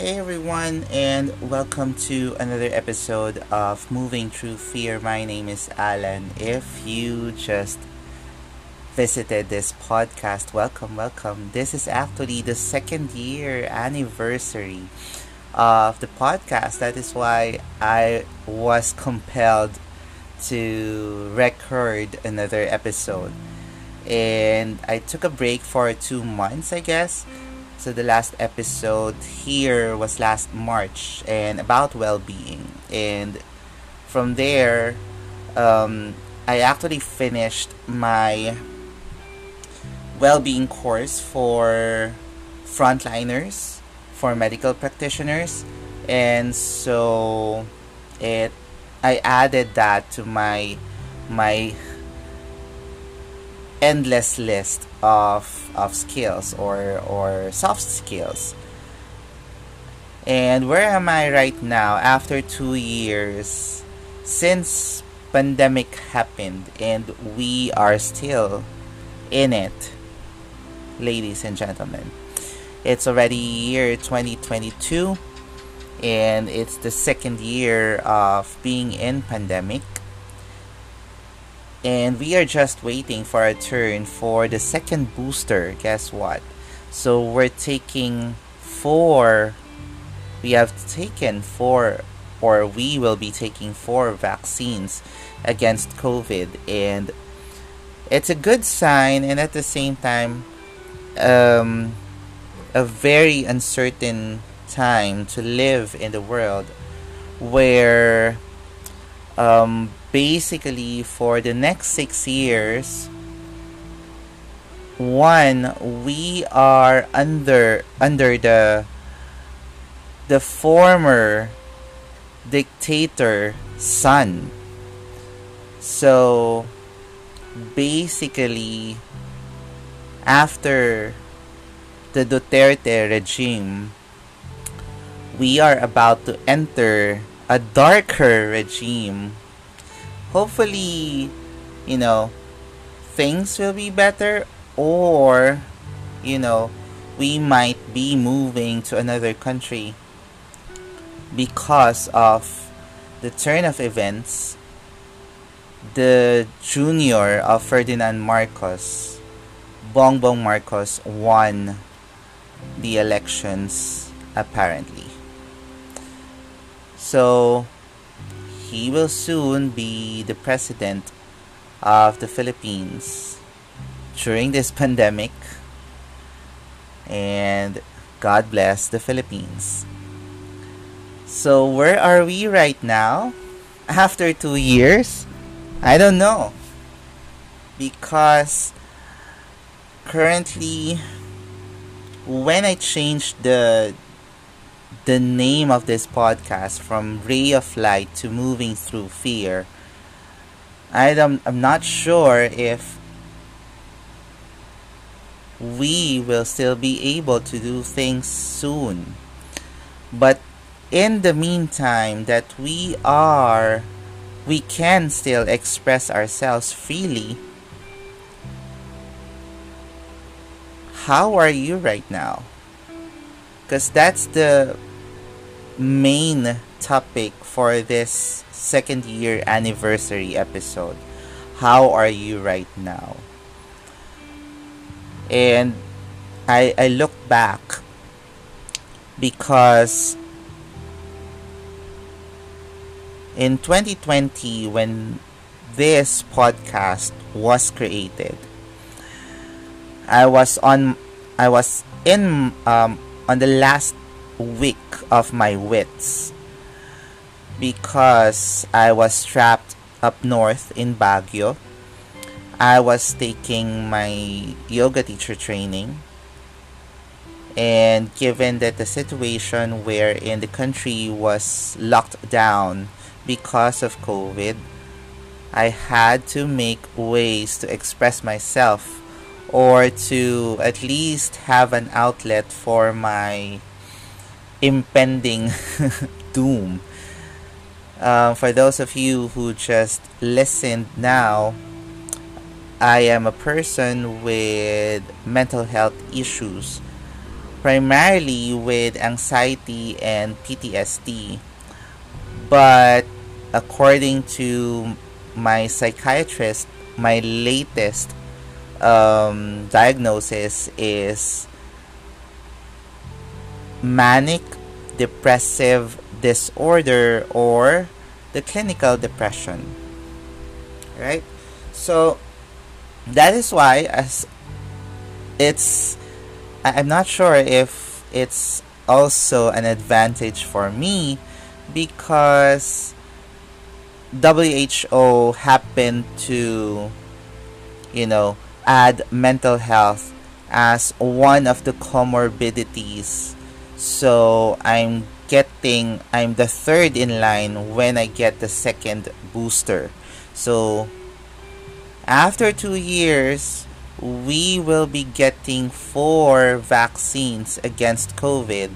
Hey everyone, and welcome to another episode of Moving Through Fear. My name is Alan. If you just visited this podcast, welcome, welcome. This is actually the second year anniversary of the podcast. That is why I was compelled to record another episode. And I took a break for two months, I guess so the last episode here was last March and about well-being. And from there, um, I actually finished my well-being course for frontliners, for medical practitioners, and so it I added that to my my endless list of, of skills or, or soft skills. And where am I right now after two years since pandemic happened and we are still in it, ladies and gentlemen. It's already year 2022 and it's the second year of being in pandemic and we are just waiting for a turn for the second booster. Guess what? So we're taking four. We have taken four or we will be taking four vaccines against covid. And it's a good sign and at the same time um, a very uncertain time to live in the world where um, basically for the next six years one we are under under the the former dictator son so basically after the Duterte regime we are about to enter a darker regime hopefully, you know, things will be better or, you know, we might be moving to another country because of the turn of events. The junior of Ferdinand Marcos, Bongbong Marcos, won the elections apparently. So, he will soon be the president of the Philippines during this pandemic. And God bless the Philippines. So, where are we right now? After two years? I don't know. Because currently, when I changed the the name of this podcast from Ray of Light to Moving Through Fear. I don't, I'm not sure if we will still be able to do things soon. But in the meantime, that we are, we can still express ourselves freely. How are you right now? Because that's the main topic for this second year anniversary episode. How are you right now? And I I look back because in 2020 when this podcast was created I was on I was in um, on the last week of my wits because I was trapped up north in Baguio. I was taking my yoga teacher training. And given that the situation wherein the country was locked down because of COVID, I had to make ways to express myself or to at least have an outlet for my impending doom. Um, for those of you who just listened now, I am a person with mental health issues. primarily with anxiety and PTSD. But according to my psychiatrist, my latest um, diagnosis is manic depressive disorder or the clinical depression. Right? So that is why as it's I'm not sure if it's also an advantage for me because WHO happened to you know add mental health as one of the comorbidities so I'm getting I'm the third in line when I get the second booster so after 2 years we will be getting four vaccines against COVID.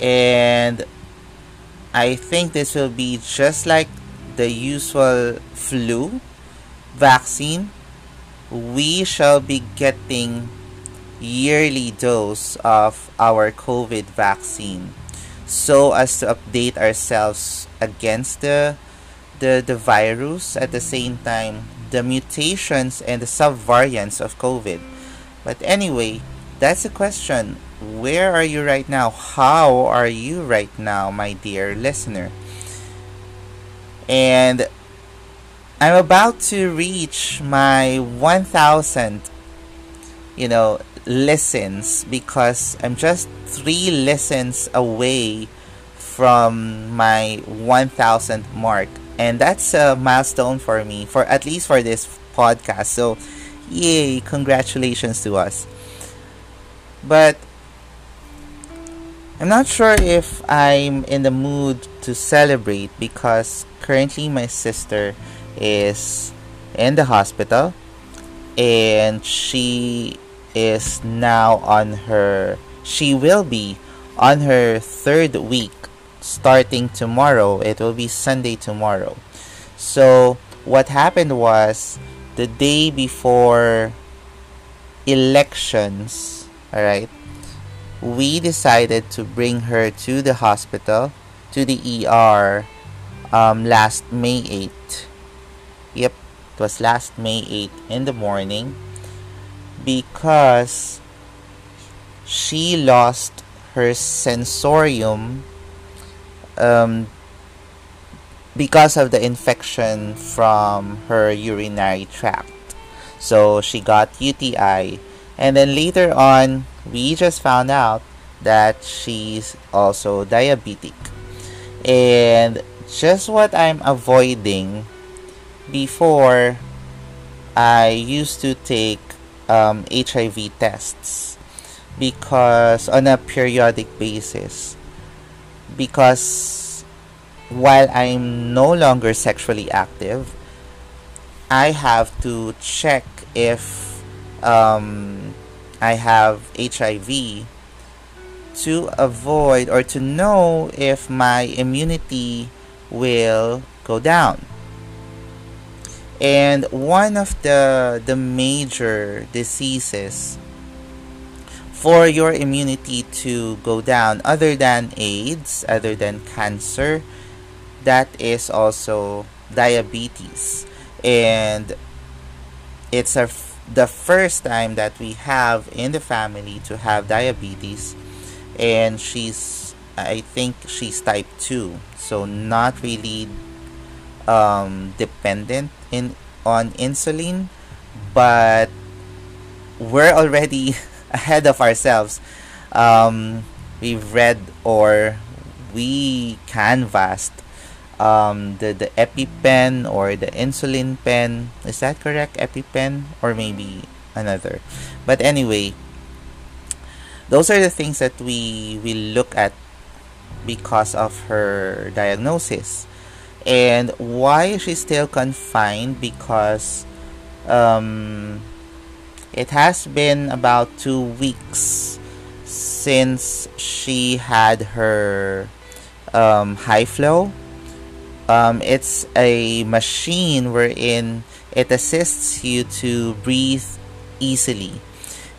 And I think this will be just like the usual flu vaccine. We shall be getting yearly dose of our COVID vaccine so as to update ourselves against the the, the virus at the same time the mutations and the subvariants of COVID. But anyway, that's the question. Where are you right now? How are you right now, my dear listener? And I'm about to reach my 1000 you know listens because I'm just 3 listens away from my 1000 mark. And that's a milestone for me for at least for this podcast. So yay congratulations to us. But i'm not sure if i'm in the mood to celebrate because currently my sister is in the hospital and she is now on her she will be on her third week starting tomorrow. It will be Sunday tomorrow. So, what happened was the day before elections, all right, we decided to bring her to the hospital, to the ER, um, last May 8th. It was last May 8th in the morning because she lost her sensorium um, because of the infection from her urinary tract. So she got UTI. And then later on, we just found out that she's also diabetic. And just what I'm avoiding before I used to take um, HIV tests because on a periodic basis because while I'm no longer sexually active, I have to check if um, I have HIV to avoid or to know if my immunity will go down. And one of the the major diseases for your immunity to go down other than AIDS, other than cancer, that is also diabetes. And it's a the first time that we have in the family to have diabetes and she's I think she's type 2 so not really um, dependent in on insulin but we're already ahead of ourselves. Um, we've read or we canvassed um, the, the EpiPen or the insulin pen. Is that correct? EpiPen or maybe another. But anyway, those are the things that we will look at because of her diagnosis. And why is she still confined? Because um, it has been about two weeks since she had her um, high flow. Um, it's a machine wherein it assists you to breathe easily.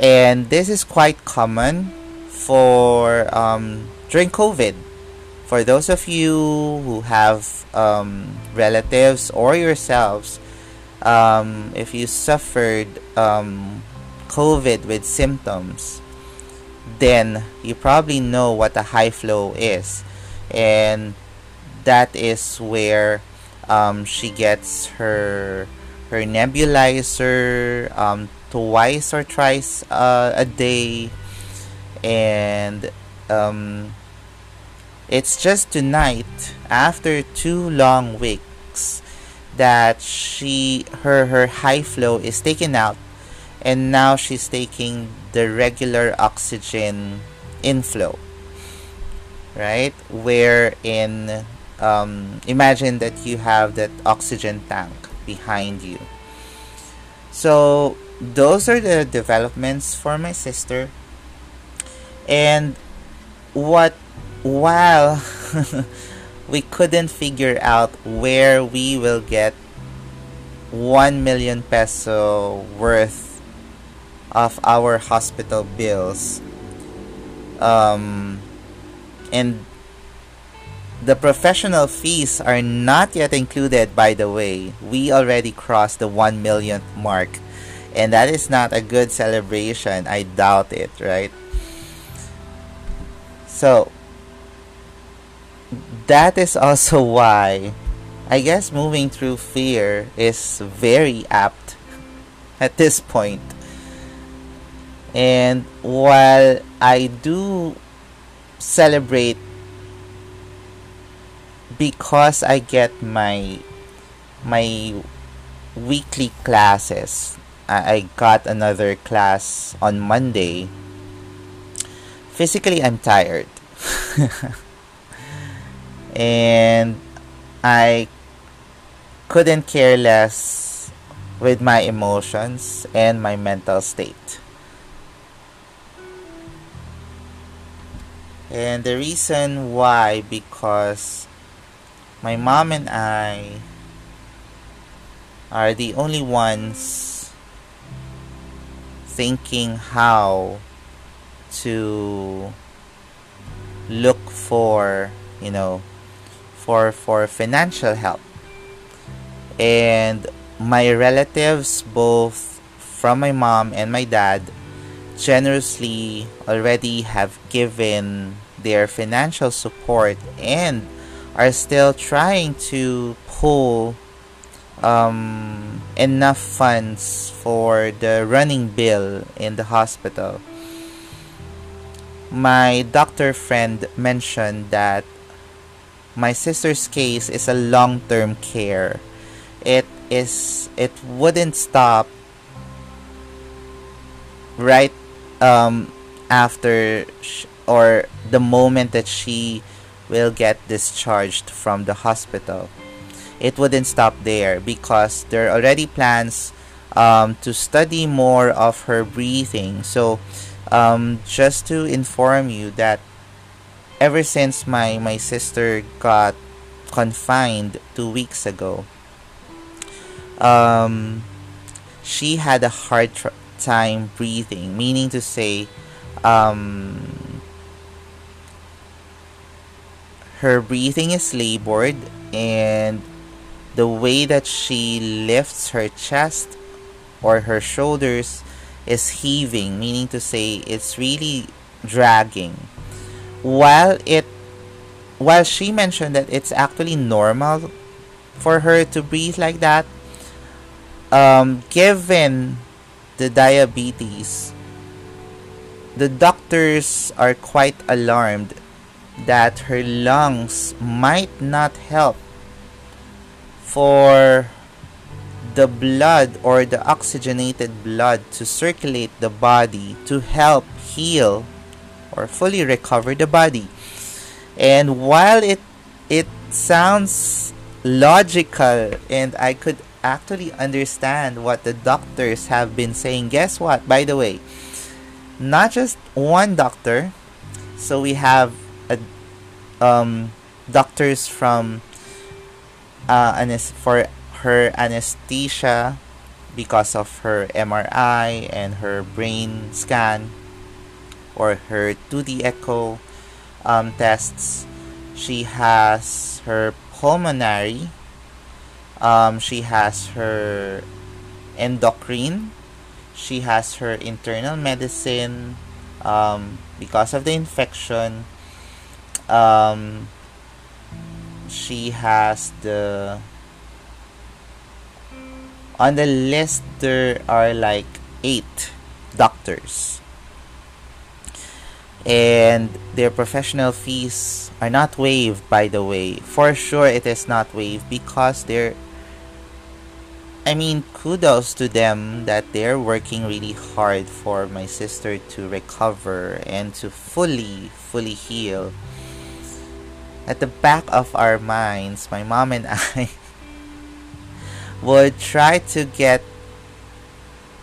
And this is quite common for um, during COVID. For those of you who have um, relatives or yourselves, um, if you suffered um, COVID with symptoms, then you probably know what a high flow is. And that is where um, she gets her her nebulizer um, twice or thrice uh, a day and um, it's just tonight after two long weeks that she her her high flow is taken out and now she's taking the regular oxygen inflow right? Wherein um, imagine that you have that oxygen tank behind you. So those are the developments for my sister. And what while we couldn't figure out where we will get 1 million peso worth of our hospital bills. Um, and the professional fees are not yet included by the way. We already crossed the 1 millionth mark and that is not a good celebration i doubt it right? So that is also why I guess moving through fear is very apt at this point. And while I do celebrate because I get my my weekly classes. I got another class on Monday physically I'm tired. and I couldn't care less with my emotions and my mental state. And the reason why because my mom and I are the only ones thinking how to look for you know for for financial help. And my relatives both from my mom and my dad generously already have given their financial support and are still trying to pull um, enough funds for the running bill in the hospital. My doctor friend mentioned that my sister's case is a long-term care. It is it wouldn't stop right um, after sh- or the moment that she will get discharged from the hospital. It wouldn't stop there because there are already plans um, to study more of her breathing. So um, just to inform you that ever since my, my sister got confined two weeks ago, um, she had a hard tr- time breathing, meaning to say, um, her breathing is labored and the way that she lifts her chest or her shoulders is heaving, meaning to say it's really dragging. While it while she mentioned that it's actually normal for her to breathe like that, um, given the diabetes, the doctors are quite alarmed that her lungs might not help for the blood or the oxygenated blood to circulate the body to help heal or fully recover the body. And while it it sounds logical and I could actually understand what the doctors have been saying, guess what? By the way, not just one doctor. So we have a, um, doctors from uh, for her anesthesia because of her MRI and her brain scan. Or her 2D echo um, tests. She has her pulmonary. Um, she has her endocrine. She has her internal medicine um, because of the infection. Um, she has the on the list there are like eight doctors and their professional fees are not waived by the way. For sure it is not waived because they're I mean kudos to them that they're working really hard for my sister to recover and to fully fully heal. At the back of our minds my mom and I would try to get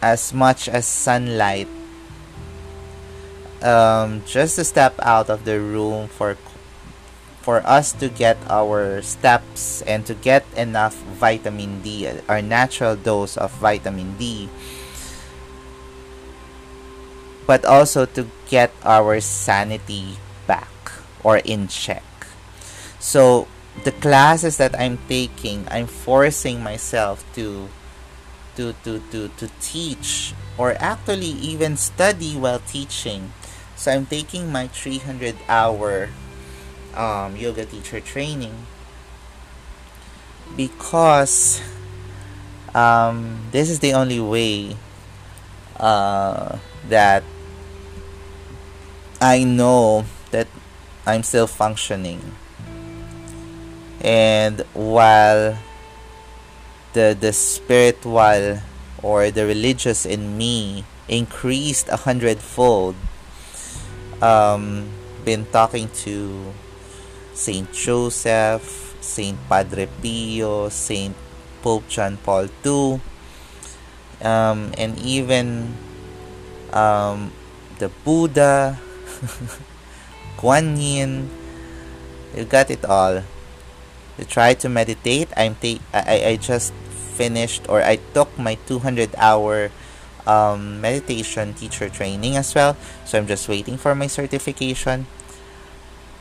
as much as sunlight um, just to step out of the room for for us to get our steps and to get enough vitamin D, our natural dose of vitamin D, but also to get our sanity back or in check. So the classes that I'm taking, I'm forcing myself to to to to, to teach or actually even study while teaching so I'm taking my 300 hour um, yoga teacher training because um, this is the only way uh, that I know that I'm still functioning. And while the the spiritual or the religious in me increased a hundredfold, um, been talking to Saint Joseph, Saint Padre Pio, Saint Pope John Paul II, um, and even um, the Buddha, Guan Yin. You got it all. You try to meditate. I'm ta- I, I just finished or I took my 200 hour um, meditation teacher training as well. So I'm just waiting for my certification.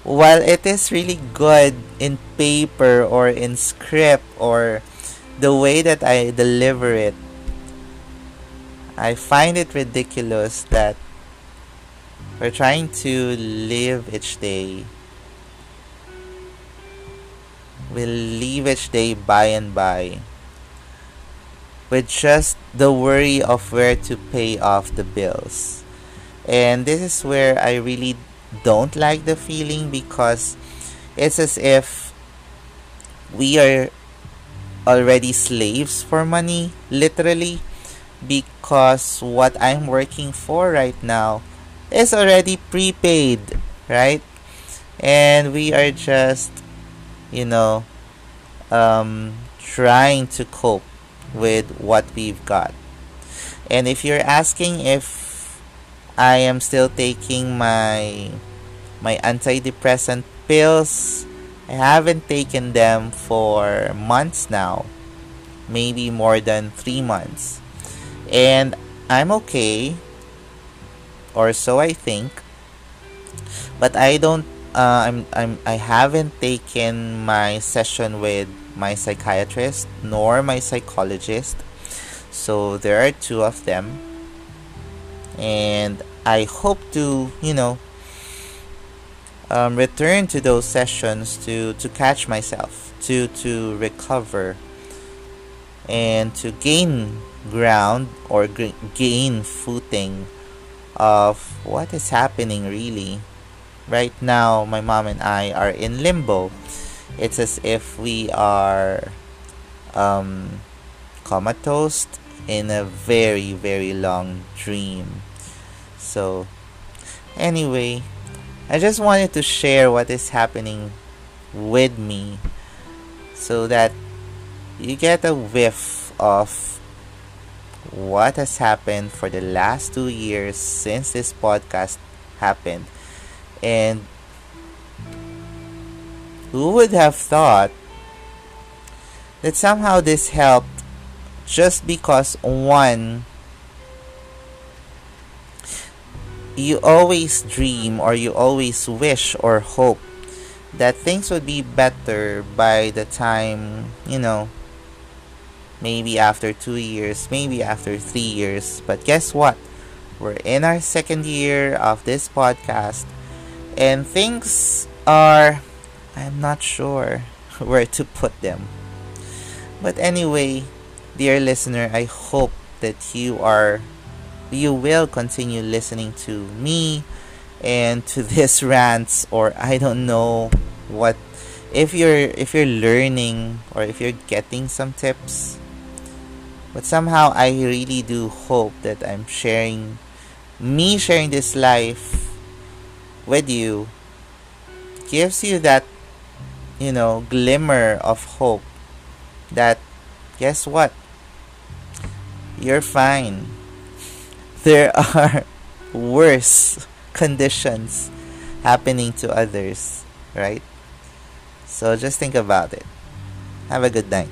While it is really good in paper or in script or the way that I deliver it, I find it ridiculous that we're trying to live each day. We'll live each day by and by with just the worry of where to pay off the bills. And this is where I really don't like the feeling because it's as if we are already slaves for money, literally, because what I'm working for right now is already prepaid, right? And we are just, you know, um, trying to cope with what we've got. And if you're asking if I am still taking my my antidepressant pills, I haven't taken them for months now. Maybe more than 3 months. And I'm okay or so I think. But I don't uh, I'm I'm I haven't taken my session with my psychiatrist nor my psychologist. So there are two of them. And I hope to, you know, um, return to those sessions to, to catch myself, to, to recover, and to gain ground or g- gain footing of what is happening really. Right now, my mom and I are in limbo it's as if we are um, comatose in a very very long dream. So anyway i just wanted to share what is happening with me so that you get a whiff of what has happened for the last two years since this podcast happened. And who would have thought that somehow this helped just because one you always dream or you always wish or hope that things would be better by the time, you know, maybe after two years, maybe after three years. But guess what? We're in our second year of this podcast, and things are, I'm not sure where to put them. But anyway, dear listener, I hope that you are you will continue listening to me and to this rants or I don't know what if you're if you're learning or if you're getting some tips but somehow I really do hope that I'm sharing me sharing this life with you gives you that you know glimmer of hope that guess what you're fine there are worse conditions happening to others, right? So just think about it. Have a good night.